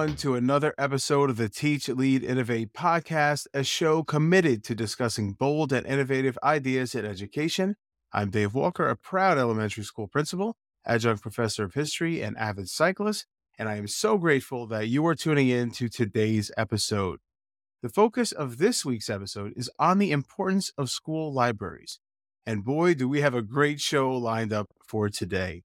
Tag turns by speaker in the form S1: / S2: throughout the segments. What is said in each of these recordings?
S1: everyone, to another episode of the Teach, Lead, Innovate podcast, a show committed to discussing bold and innovative ideas in education. I'm Dave Walker, a proud elementary school principal, adjunct professor of history, and avid cyclist, and I am so grateful that you are tuning in to today's episode. The focus of this week's episode is on the importance of school libraries. And boy, do we have a great show lined up for today.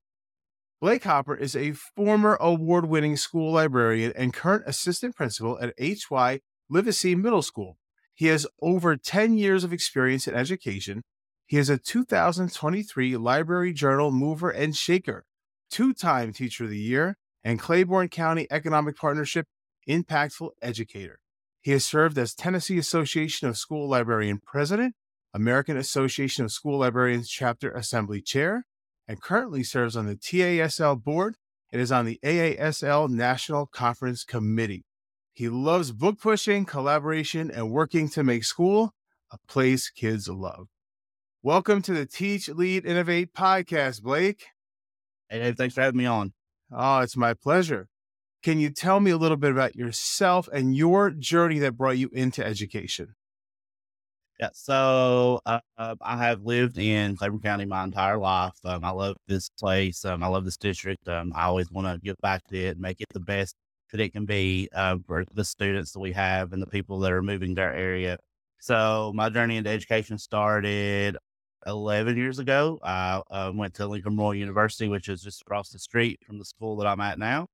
S1: Blake Hopper is a former award winning school librarian and current assistant principal at HY Livesay Middle School. He has over 10 years of experience in education. He is a 2023 Library Journal Mover and Shaker, two time Teacher of the Year, and Claiborne County Economic Partnership Impactful Educator. He has served as Tennessee Association of School Librarian President, American Association of School Librarians Chapter Assembly Chair, and currently serves on the TASL board and is on the AASL National Conference Committee. He loves book pushing, collaboration, and working to make school a place kids love. Welcome to the Teach, Lead, Innovate podcast, Blake.
S2: Hey, Dave, thanks for having me on.
S1: Oh, it's my pleasure. Can you tell me a little bit about yourself and your journey that brought you into education?
S2: Yeah, so uh, I have lived in Claiborne County my entire life. Um, I love this place. Um, I love this district. Um, I always want to give back to it, make it the best that it can be uh, for the students that we have and the people that are moving to our area. So my journey into education started 11 years ago. I uh, went to Lincoln Memorial University, which is just across the street from the school that I'm at now.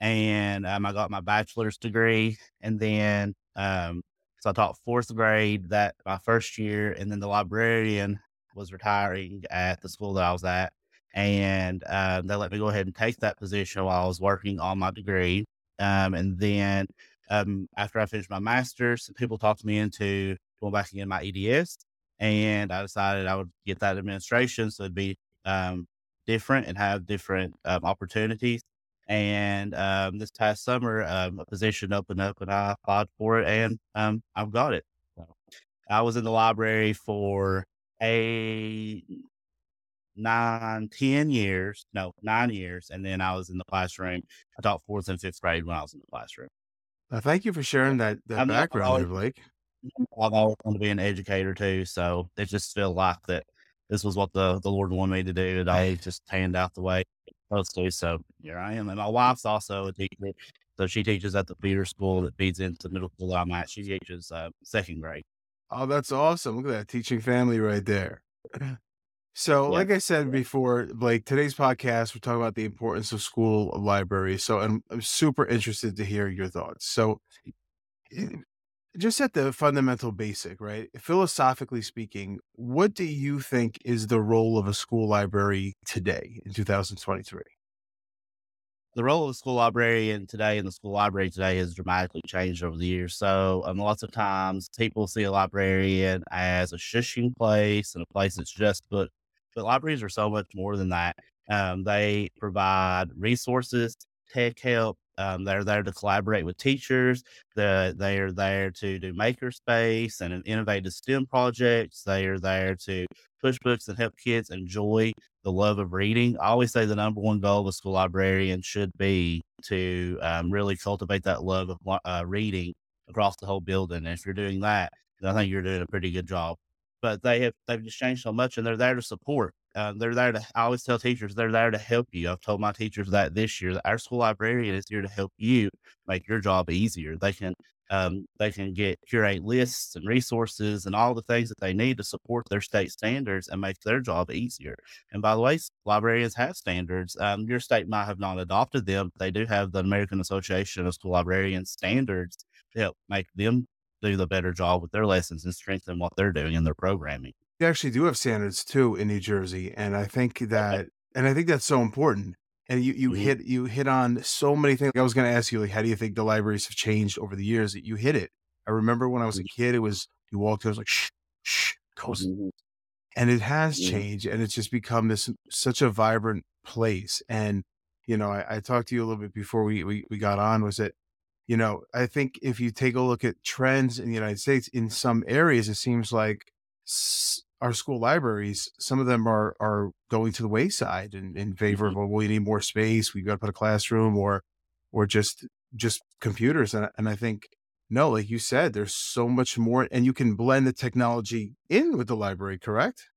S2: And um, I got my bachelor's degree. And then um, so I taught fourth grade that my first year, and then the librarian was retiring at the school that I was at, and uh, they let me go ahead and take that position while I was working on my degree. Um, and then um, after I finished my master's, people talked me into going back and getting my EDS, and I decided I would get that administration so it'd be um, different and have different um, opportunities. And um, this past summer, um, a position opened up and I applied for it and um, I've got it. So I was in the library for a nine, ten years, no, nine years. And then I was in the classroom. I taught fourth and fifth grade when I was in the classroom.
S1: Uh, thank you for sharing that, that I'm background always, Blake.
S2: I've always wanted to be an educator too. So it just felt like that this was what the, the Lord wanted me to do. And I just panned out the way to. So here I am. And my wife's also a teacher. So she teaches at the feeder school that feeds into middle school I'm at. She teaches uh, second grade.
S1: Oh, that's awesome. Look at that teaching family right there. So, yeah. like I said before, Blake, today's podcast, we're talking about the importance of school libraries. So, I'm, I'm super interested to hear your thoughts. So, just at the fundamental basic, right? Philosophically speaking, what do you think is the role of a school library today in 2023?
S2: The role of the school librarian today and the school library today has dramatically changed over the years. So, um, lots of times people see a librarian as a shushing place and a place that's just but but libraries are so much more than that. Um, they provide resources, tech help, um, they're there to collaborate with teachers. The, they are there to do makerspace and innovative STEM projects. They are there to push books and help kids enjoy the love of reading. I always say the number one goal of a school librarian should be to um, really cultivate that love of uh, reading across the whole building. And if you're doing that, I think you're doing a pretty good job. But they have they've just changed so much, and they're there to support. Uh, they're there to, I always tell teachers, they're there to help you. I've told my teachers that this year, that our school librarian is here to help you make your job easier. They can, um, they can get curate lists and resources and all the things that they need to support their state standards and make their job easier. And by the way, librarians have standards. Um, your state might have not adopted them. They do have the American Association of School Librarians standards to help make them do the better job with their lessons and strengthen what they're doing in their programming.
S1: They actually do have standards too in New Jersey, and I think that, and I think that's so important. And you you mm-hmm. hit you hit on so many things. I was going to ask you, like, how do you think the libraries have changed over the years? That you hit it. I remember when I was a mm-hmm. kid, it was you walked, it was like shh, shh, coast. Mm-hmm. and it has mm-hmm. changed, and it's just become this such a vibrant place. And you know, I, I talked to you a little bit before we, we we got on. Was that you know, I think if you take a look at trends in the United States, in some areas, it seems like our school libraries, some of them are are going to the wayside in, in favor mm-hmm. of well, we need more space, we've got to put a classroom or or just just computers. And, and I think, no, like you said, there's so much more, and you can blend the technology in with the library, correct?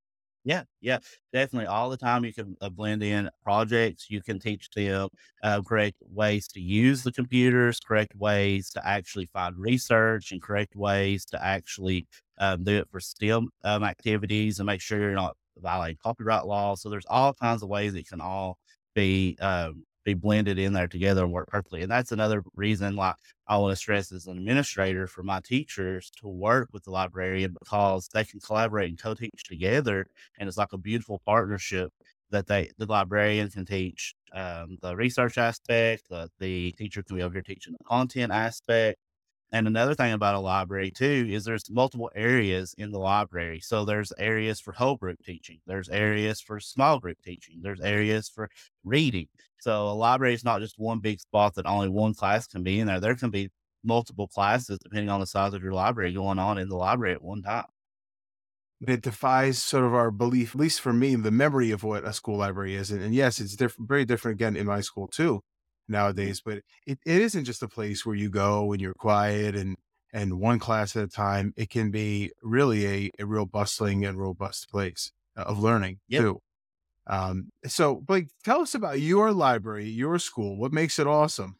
S2: Yeah, yeah, definitely. All the time you can uh, blend in projects. You can teach them uh, correct ways to use the computers, correct ways to actually find research, and correct ways to actually um, do it for STEM um, activities and make sure you're not violating copyright law. So there's all kinds of ways it can all be um, be blended in there together and work perfectly. And that's another reason why I want to stress as an administrator for my teachers to work with the librarian because they can collaborate and co-teach together. And it's like a beautiful partnership that they the librarian can teach um, the research aspect, the, the teacher can be over here teaching the content aspect, and another thing about a library too is there's multiple areas in the library. So there's areas for whole group teaching, there's areas for small group teaching, there's areas for reading. So a library is not just one big spot that only one class can be in there. There can be multiple classes depending on the size of your library going on in the library at one time.
S1: It defies sort of our belief, at least for me, the memory of what a school library is. And, and yes, it's different, very different again in my school too nowadays, but it, it isn't just a place where you go and you're quiet and and one class at a time. It can be really a, a real bustling and robust place uh, of learning yep. too. Um, so Blake, tell us about your library, your school. What makes it awesome?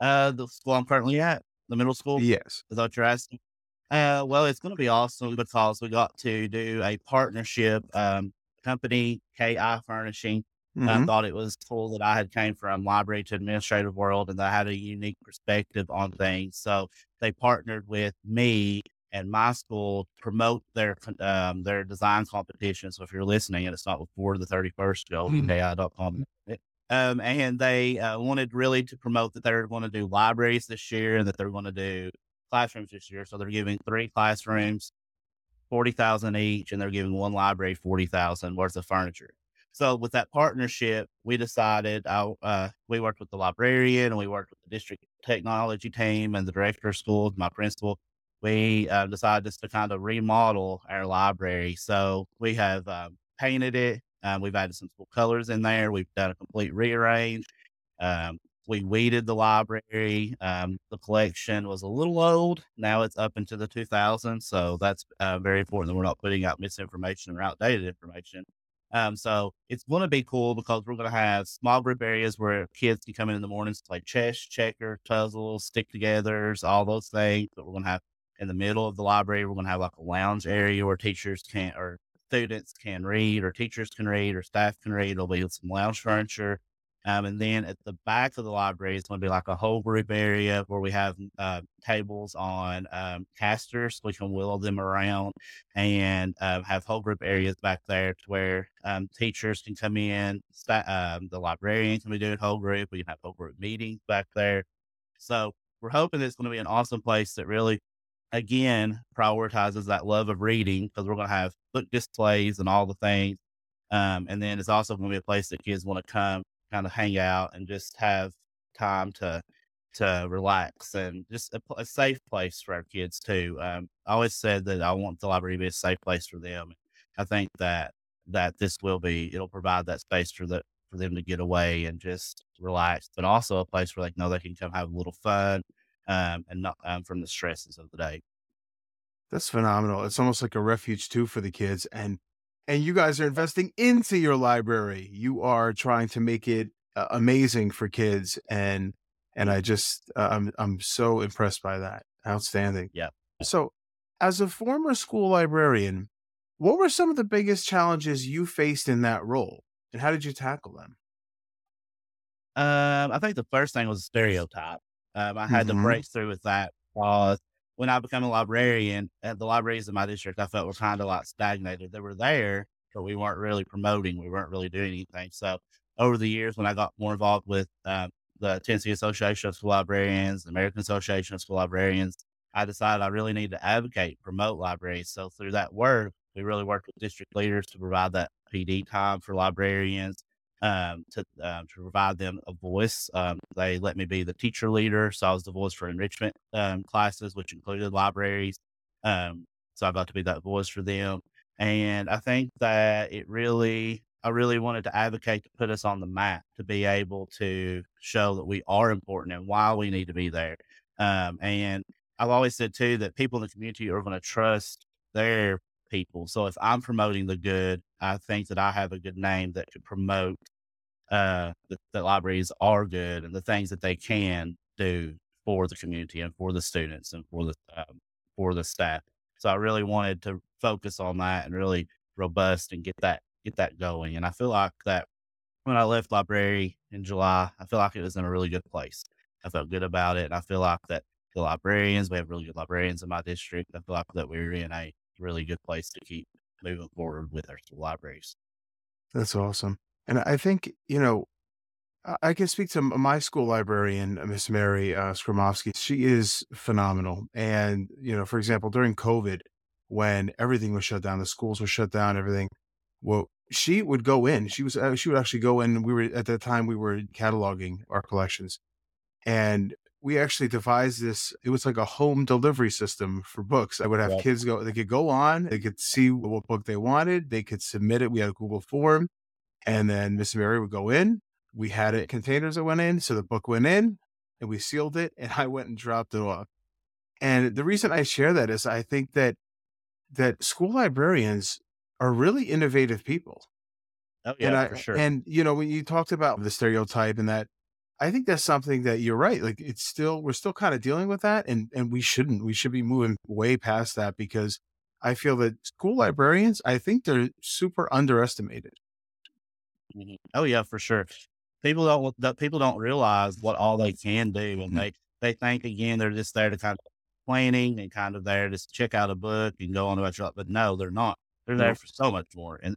S2: Uh, the school I'm currently at, the middle school.
S1: Yes.
S2: Is that what you're asking? Uh, well, it's going to be awesome because we got to do a partnership um, company, KI Furnishing, Mm-hmm. I thought it was cool that I had came from library to administrative world and that I had a unique perspective on things. So they partnered with me and my school to promote their um, their design competition. So if you're listening and it's not before the 31st, go mm-hmm. ki.com. Um, and they uh, wanted really to promote that they're going to do libraries this year and that they're going to do classrooms this year. So they're giving three classrooms, 40,000 each, and they're giving one library 40,000 worth of furniture. So with that partnership, we decided I, uh, we worked with the librarian and we worked with the district technology team and the director of schools, my principal. We uh, decided just to kind of remodel our library. So we have um, painted it. Um, we've added some cool colors in there. We've done a complete rearrange. Um, we weeded the library. Um, the collection was a little old. Now it's up into the 2000s. So that's uh, very important that we're not putting out misinformation or outdated information. Um, so it's going to be cool because we're going to have small group areas where kids can come in in the mornings to play chess, checker, puzzles, stick togethers, all those things. But we're going to have in the middle of the library, we're going to have like a lounge area where teachers can or students can read or teachers can read or staff can read. There'll be some lounge furniture. Um, and then at the back of the library is going to be like a whole group area where we have uh, tables on um, casters. We can wheel them around and uh, have whole group areas back there to where um, teachers can come in. Um, the librarian can be doing whole group. We can have whole group meetings back there. So we're hoping it's going to be an awesome place that really, again, prioritizes that love of reading because we're going to have book displays and all the things. Um, and then it's also going to be a place that kids want to come kind of hang out and just have time to to relax and just a, a safe place for our kids too. Um, I always said that I want the library to be a safe place for them. I think that that this will be. It'll provide that space for the for them to get away and just relax, but also a place where they know they can come have a little fun um, and not um, from the stresses of the day.
S1: That's phenomenal. It's almost like a refuge too for the kids. And and you guys are investing into your library. You are trying to make it uh, amazing for kids, and and I just uh, I'm I'm so impressed by that. Outstanding.
S2: Yeah.
S1: So, as a former school librarian, what were some of the biggest challenges you faced in that role, and how did you tackle them?
S2: Um, I think the first thing was stereotype. Um, I had mm-hmm. to break through with that because when I became a librarian at the libraries in my district, I felt were kind of like stagnated. They were there, but we weren't really promoting. We weren't really doing anything. So over the years, when I got more involved with uh, the Tennessee Association of School Librarians, the American Association of School Librarians, I decided I really need to advocate, promote libraries. So through that work, we really worked with district leaders to provide that PD time for librarians um, to um, to provide them a voice. Um, they let me be the teacher leader, so I was the voice for enrichment um, classes, which included libraries. Um, so I got to be that voice for them, and I think that it really I really wanted to advocate to put us on the map to be able to show that we are important and why we need to be there. Um, and I've always said too that people in the community are going to trust their people. So if I'm promoting the good, I think that I have a good name that could promote uh, that, libraries are good and the things that they can do for the community and for the students and for the um, for the staff. So I really wanted to focus on that and really robust and get that get that going. And I feel like that when I left library in July, I feel like it was in a really good place. I felt good about it. And I feel like that the librarians, we have really good librarians in my district. I feel like that we're in a really good place to keep moving forward with our libraries.
S1: That's awesome. And I think, you know, I can speak to my school librarian, Miss Mary uh. She is phenomenal. And, you know, for example, during COVID, when everything was shut down, the schools were shut down, everything, well, she would go in. She was, uh, she would actually go in. We were, at that time, we were cataloging our collections. And we actually devised this. It was like a home delivery system for books. I would have kids go, they could go on, they could see what book they wanted, they could submit it. We had a Google form. And then Miss Mary would go in. We had it containers that went in. So the book went in and we sealed it and I went and dropped it off. And the reason I share that is I think that that school librarians are really innovative people.
S2: Oh yeah,
S1: and I,
S2: for sure.
S1: And you know, when you talked about the stereotype and that I think that's something that you're right. Like it's still we're still kind of dealing with that and and we shouldn't. We should be moving way past that because I feel that school librarians, I think they're super underestimated.
S2: Mm-hmm. Oh yeah, for sure. People don't that people don't realize what all they can do, and mm-hmm. they they think again they're just there to kind of planning and kind of there to check out a book and go on about your. But no, they're not. They're there for so much more. And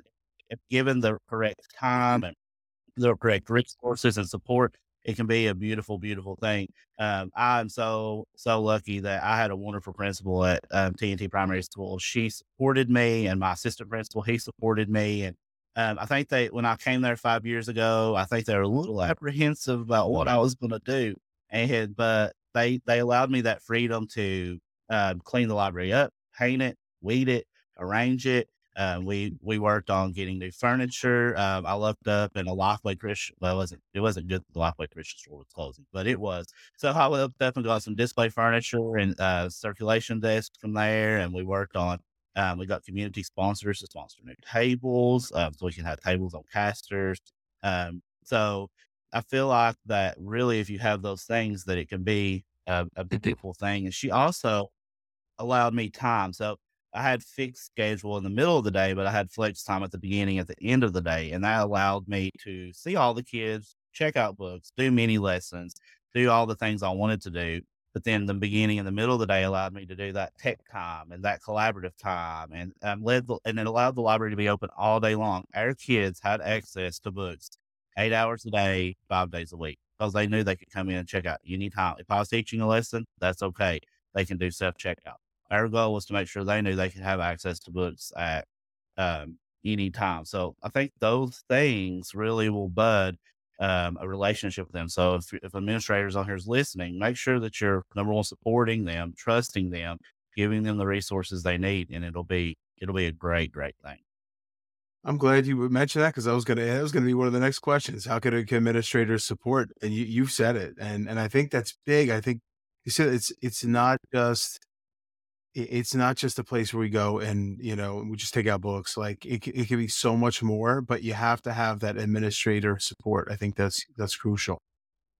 S2: if given the correct time and the correct resources and support, it can be a beautiful, beautiful thing. Um, I'm so so lucky that I had a wonderful principal at um, TNT Primary School. She supported me, and my assistant principal he supported me, and um, I think they when I came there five years ago, I think they were a little apprehensive about what I was going to do, and but they they allowed me that freedom to uh, clean the library up, paint it, weed it, arrange it, uh, we we worked on getting new furniture. Um, I looked up in a Lifeway Christian. Well, it wasn't it wasn't good. The Lifeway Christian store was closing, but it was. So I looked up and got some display furniture and uh, circulation desks from there, and we worked on. Um, we got community sponsors to sponsor new tables, uh, so we can have tables on casters. Um, so I feel like that really, if you have those things, that it can be a, a beautiful thing. And she also allowed me time. So I had fixed schedule in the middle of the day, but I had flex time at the beginning, at the end of the day. And that allowed me to see all the kids, check out books, do mini lessons, do all the things I wanted to do. But then the beginning and the middle of the day allowed me to do that tech time and that collaborative time and um, led the, and it allowed the library to be open all day long. Our kids had access to books eight hours a day, five days a week because they knew they could come in and check out anytime. If I was teaching a lesson, that's okay. They can do self checkout our goal was to make sure they knew they could have access to books at um, any time. So I think those things really will bud um, a relationship with them. So if, if administrators on here is listening, make sure that you're number one supporting them, trusting them, giving them the resources they need, and it'll be it'll be a great great thing.
S1: I'm glad you mentioned that because I was gonna that was gonna be one of the next questions. How could administrators support? And you you've said it, and and I think that's big. I think you said it's it's not just it's not just a place where we go and you know we just take out books like it, it can be so much more but you have to have that administrator support i think that's that's crucial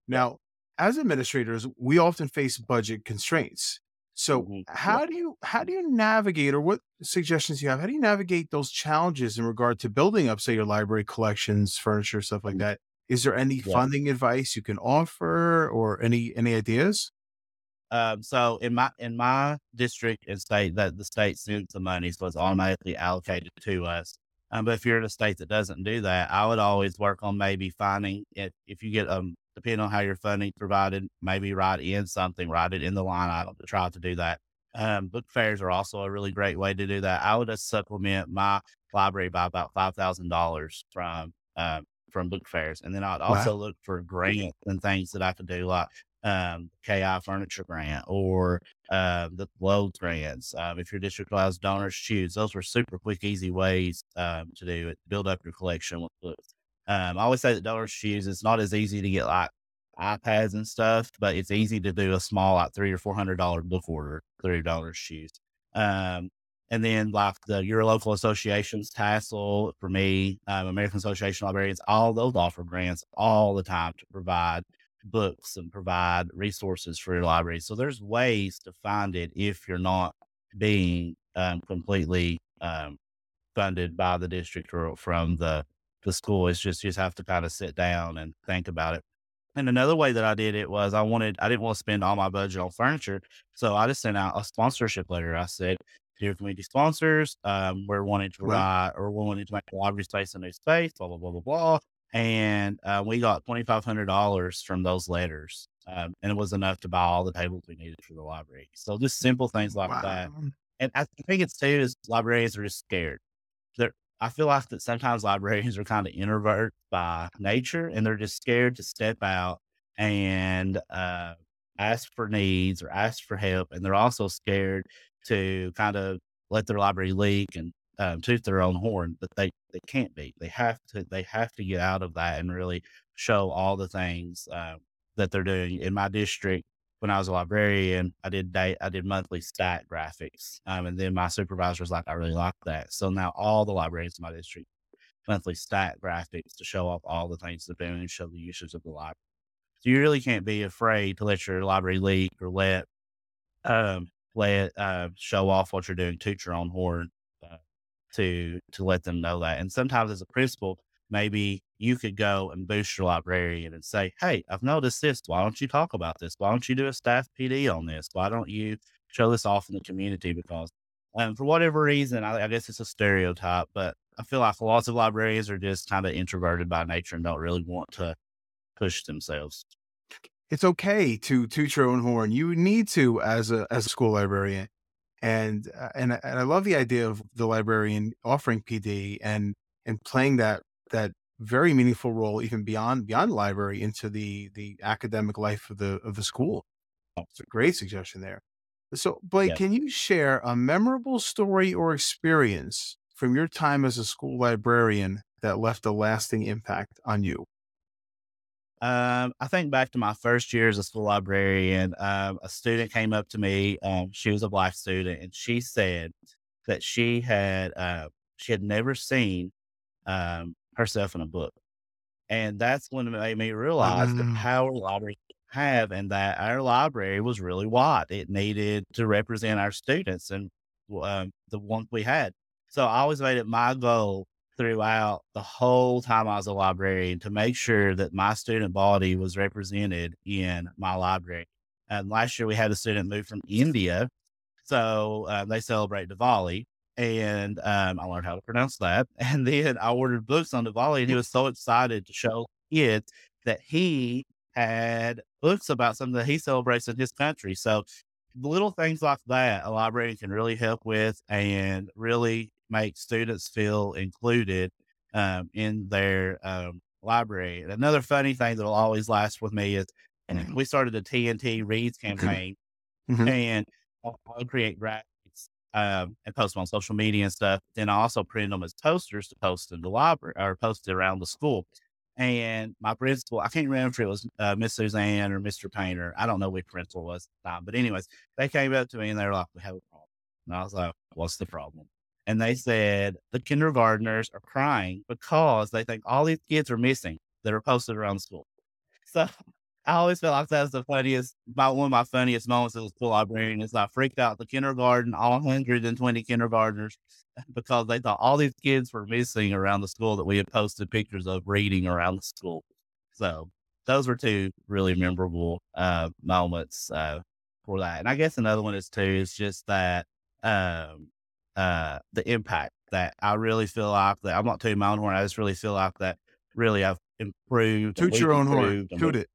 S1: now as administrators we often face budget constraints so mm-hmm. how do you how do you navigate or what suggestions do you have how do you navigate those challenges in regard to building up say your library collections furniture stuff like mm-hmm. that is there any yeah. funding advice you can offer or any any ideas
S2: um, so in my in my district and state, that the state sends the money, so it's automatically allocated to us. Um, but if you're in a state that doesn't do that, I would always work on maybe finding if if you get um depending on how your funding provided, maybe write in something, write it in the line item to try to do that. Um, book fairs are also a really great way to do that. I would just supplement my library by about five thousand dollars from um, from book fairs, and then I'd also wow. look for grants and things that I could do, like um, KI Furniture Grant or uh, the Lowe's grants. Um, if your district allows donors choose, those were super quick, easy ways um, to do it. Build up your collection with books. Um, I always say that donors choose. It's not as easy to get like iPads and stuff, but it's easy to do a small, like three or four hundred dollar book order through donors choose. Um, and then like the your local associations, TASL for me, um, American Association of Librarians, all those offer grants all the time to provide books and provide resources for your library. So there's ways to find it if you're not being um, completely um, funded by the district or from the the school. It's just you just have to kind of sit down and think about it. And another way that I did it was I wanted I didn't want to spend all my budget on furniture, so I just sent out a sponsorship letter. I said, "Dear community sponsors, um, we're wanting to provide or we're wanting to make the library space a new space, blah blah blah blah blah." And uh, we got twenty five hundred dollars from those letters, um, and it was enough to buy all the tables we needed for the library. So just simple things like wow. that. And I think it's too is librarians are just scared. They're I feel like that sometimes librarians are kind of introvert by nature and they're just scared to step out and uh, ask for needs or ask for help. And they're also scared to kind of let their library leak and um, toot their own horn, but they, they can't be. They have to they have to get out of that and really show all the things uh, that they're doing. In my district, when I was a librarian, I did day, I did monthly stat graphics. Um, and then my supervisor was like, I really like that. So now all the librarians in my district monthly stat graphics to show off all the things they're doing and show the uses of the library. So you really can't be afraid to let your library leak or let um let uh, show off what you're doing, toot your own horn to to let them know that. And sometimes as a principal, maybe you could go and boost your librarian and say, Hey, I've noticed this. Why don't you talk about this? Why don't you do a staff PD on this? Why don't you show this off in the community? Because um, for whatever reason, I, I guess it's a stereotype, but I feel like lots of librarians are just kind of introverted by nature and don't really want to push themselves.
S1: It's okay to toot your own horn. You need to as a as a school librarian, and uh, and and I love the idea of the librarian offering PD and and playing that that very meaningful role even beyond beyond library into the the academic life of the of the school. It's a great suggestion there. So, Blake, yeah. can you share a memorable story or experience from your time as a school librarian that left a lasting impact on you?
S2: Um, I think back to my first year as a school librarian. Um, a student came up to me. Um, she was a black student, and she said that she had uh, she had never seen um, herself in a book. And that's when it made me realize the power libraries have and that our library was really wide. It needed to represent our students and um, the ones we had. So I always made it my goal throughout the whole time I was a librarian to make sure that my student body was represented in my library. And last year we had a student move from India. So uh, they celebrate Diwali and um, I learned how to pronounce that. And then I ordered books on Diwali, and he was so excited to show kids that he had books about something that he celebrates in his country. So little things like that, a librarian can really help with and really make students feel included um, in their um, library. And another funny thing that will always last with me is we started the TNT Reads campaign, mm-hmm. and I'll, I'll create graphics um, and post them on social media and stuff. Then I also print them as posters to post in the library or post around the school. And my principal, I can't remember if it was uh, Miss Suzanne or Mr. Painter. I don't know which principal was time, but anyways, they came up to me and they were like, "We have a problem." And I was like, "What's the problem?" And they said the kindergartners are crying because they think all these kids are missing that are posted around the school. So I always felt like that's the funniest, about one of my funniest moments as a school librarian is I freaked out the kindergarten, all 120 kindergartners, because they thought all these kids were missing around the school that we had posted pictures of reading around the school. So those were two really memorable uh, moments uh, for that. And I guess another one is too is just that um, uh, the impact that I really feel like that I'm not tooting my own horn. I just really feel like that really I've improved.
S1: Toot your own horn. Toot it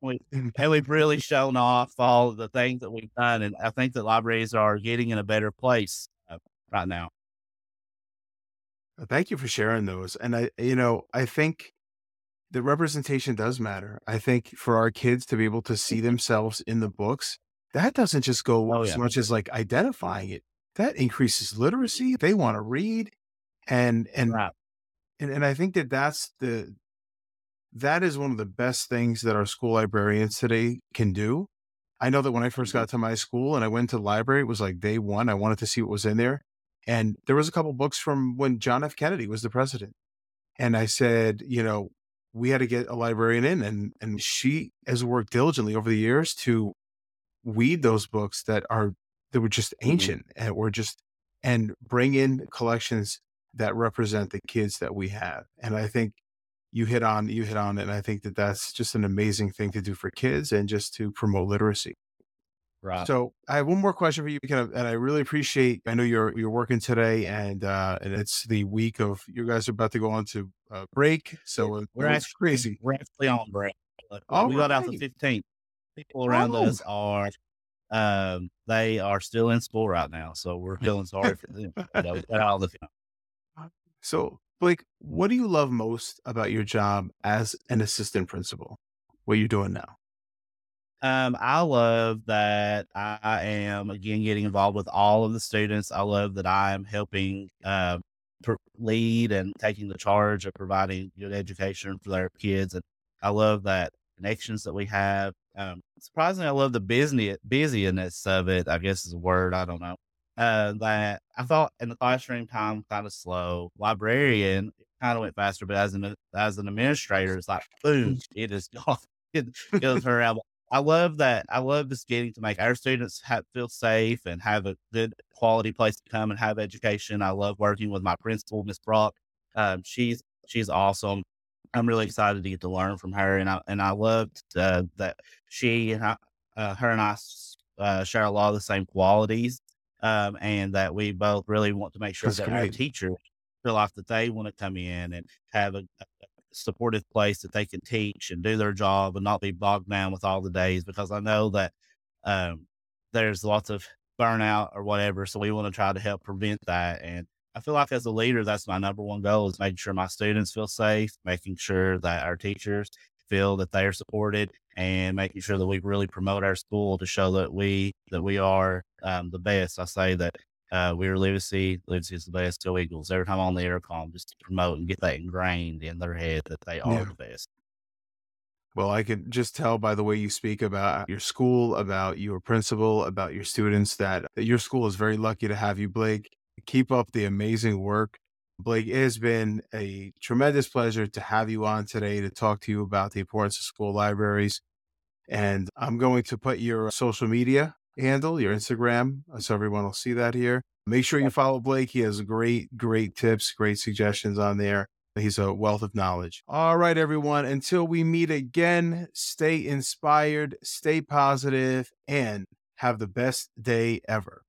S2: we, and we've really shown off all of the things that we've done. And I think that libraries are getting in a better place uh, right now.
S1: Uh, thank you for sharing those. And I, you know, I think the representation does matter. I think for our kids to be able to see themselves in the books, that doesn't just go
S2: Oh,
S1: as
S2: yeah.
S1: much as like identifying it. That increases literacy. They want to read, and and
S2: Right.
S1: and, and I think that that's the that is one of the best things that our school librarians today can do. I know that when I first
S2: Mhm.
S1: got to my school and I went to the library, it was like day one. I wanted to see what was in there. And there was a couple books from when John F. Kennedy was the president. And I said, you know, we had to get a librarian in and and she has worked diligently over the years to weed those books that are that were just
S2: Mhm.
S1: ancient and were just and bring in collections that represent the kids that we have. And I think you hit on you hit on it and I think that that's just an amazing thing to do for kids and just to promote literacy.
S2: Right.
S1: So I have one more question for you, and I really appreciate. I know you're you're working today, and uh, and it's the week of you guys are about to go on to uh, break, so
S2: We're actually
S1: crazy.
S2: we're actually on break. Like, we got out the fifteenth. People around
S1: Oh.
S2: us are um they are still in school right now, so we're feeling sorry for them. You know, all the
S1: So Blake, what do you love most about your job as an assistant principal? What are you're doing now?
S2: Um, I love that I am again getting involved with all of the students. I love that I am helping uh, pr- lead and taking the charge of providing good education for their kids, and I love that connections that we have. Um, surprisingly, I love the busy busyness of it. I guess is a word. I don't know. Uh, that I thought in the classroom time kind of slow. Librarian kind of went faster, but as an as an administrator, it's like boom, it is gone. It goes around. I love that. I love just getting to make our students have, feel safe and have a good quality place to come and have education. I love working with my principal, Miss Brock. Um, she's she's awesome. I'm really excited to get to learn from her, and I and I loved uh, that she and I, uh, her and I uh, share a lot of the same qualities, um, and that we both really want to make sure
S1: That's
S2: that our
S1: great.
S2: teachers feel like that they want to come in and have a, a supportive place that they can teach and do their job and not be bogged down with all the days because I know that um, there's lots of burnout or whatever. So we want to try to help prevent that. And I feel like as a leader, that's my number one goal is making sure my students feel safe, making sure that our teachers feel that they are supported and making sure that we really promote our school to show that we that we are um, the best. I say that uh, we're Literacy. Literacy is the best. Go Eagles. Every time on the intercom, just to promote and get that ingrained in their head that they are
S1: Yeah.
S2: the best.
S1: Well, I can just tell by the way you speak about your school, about your principal, about your students that, that your school is very lucky to have you, Blake. Keep up the amazing work. Blake, it has been a tremendous pleasure to have you on today to talk to you about the importance of school libraries. And I'm going to put your social media handle, your Instagram, uh, so everyone will see that here. Make sure you follow Blake. He has great, great tips, great suggestions on there. He's a wealth of knowledge. All right, everyone. Until we meet again, stay inspired, stay positive, and have the best day ever.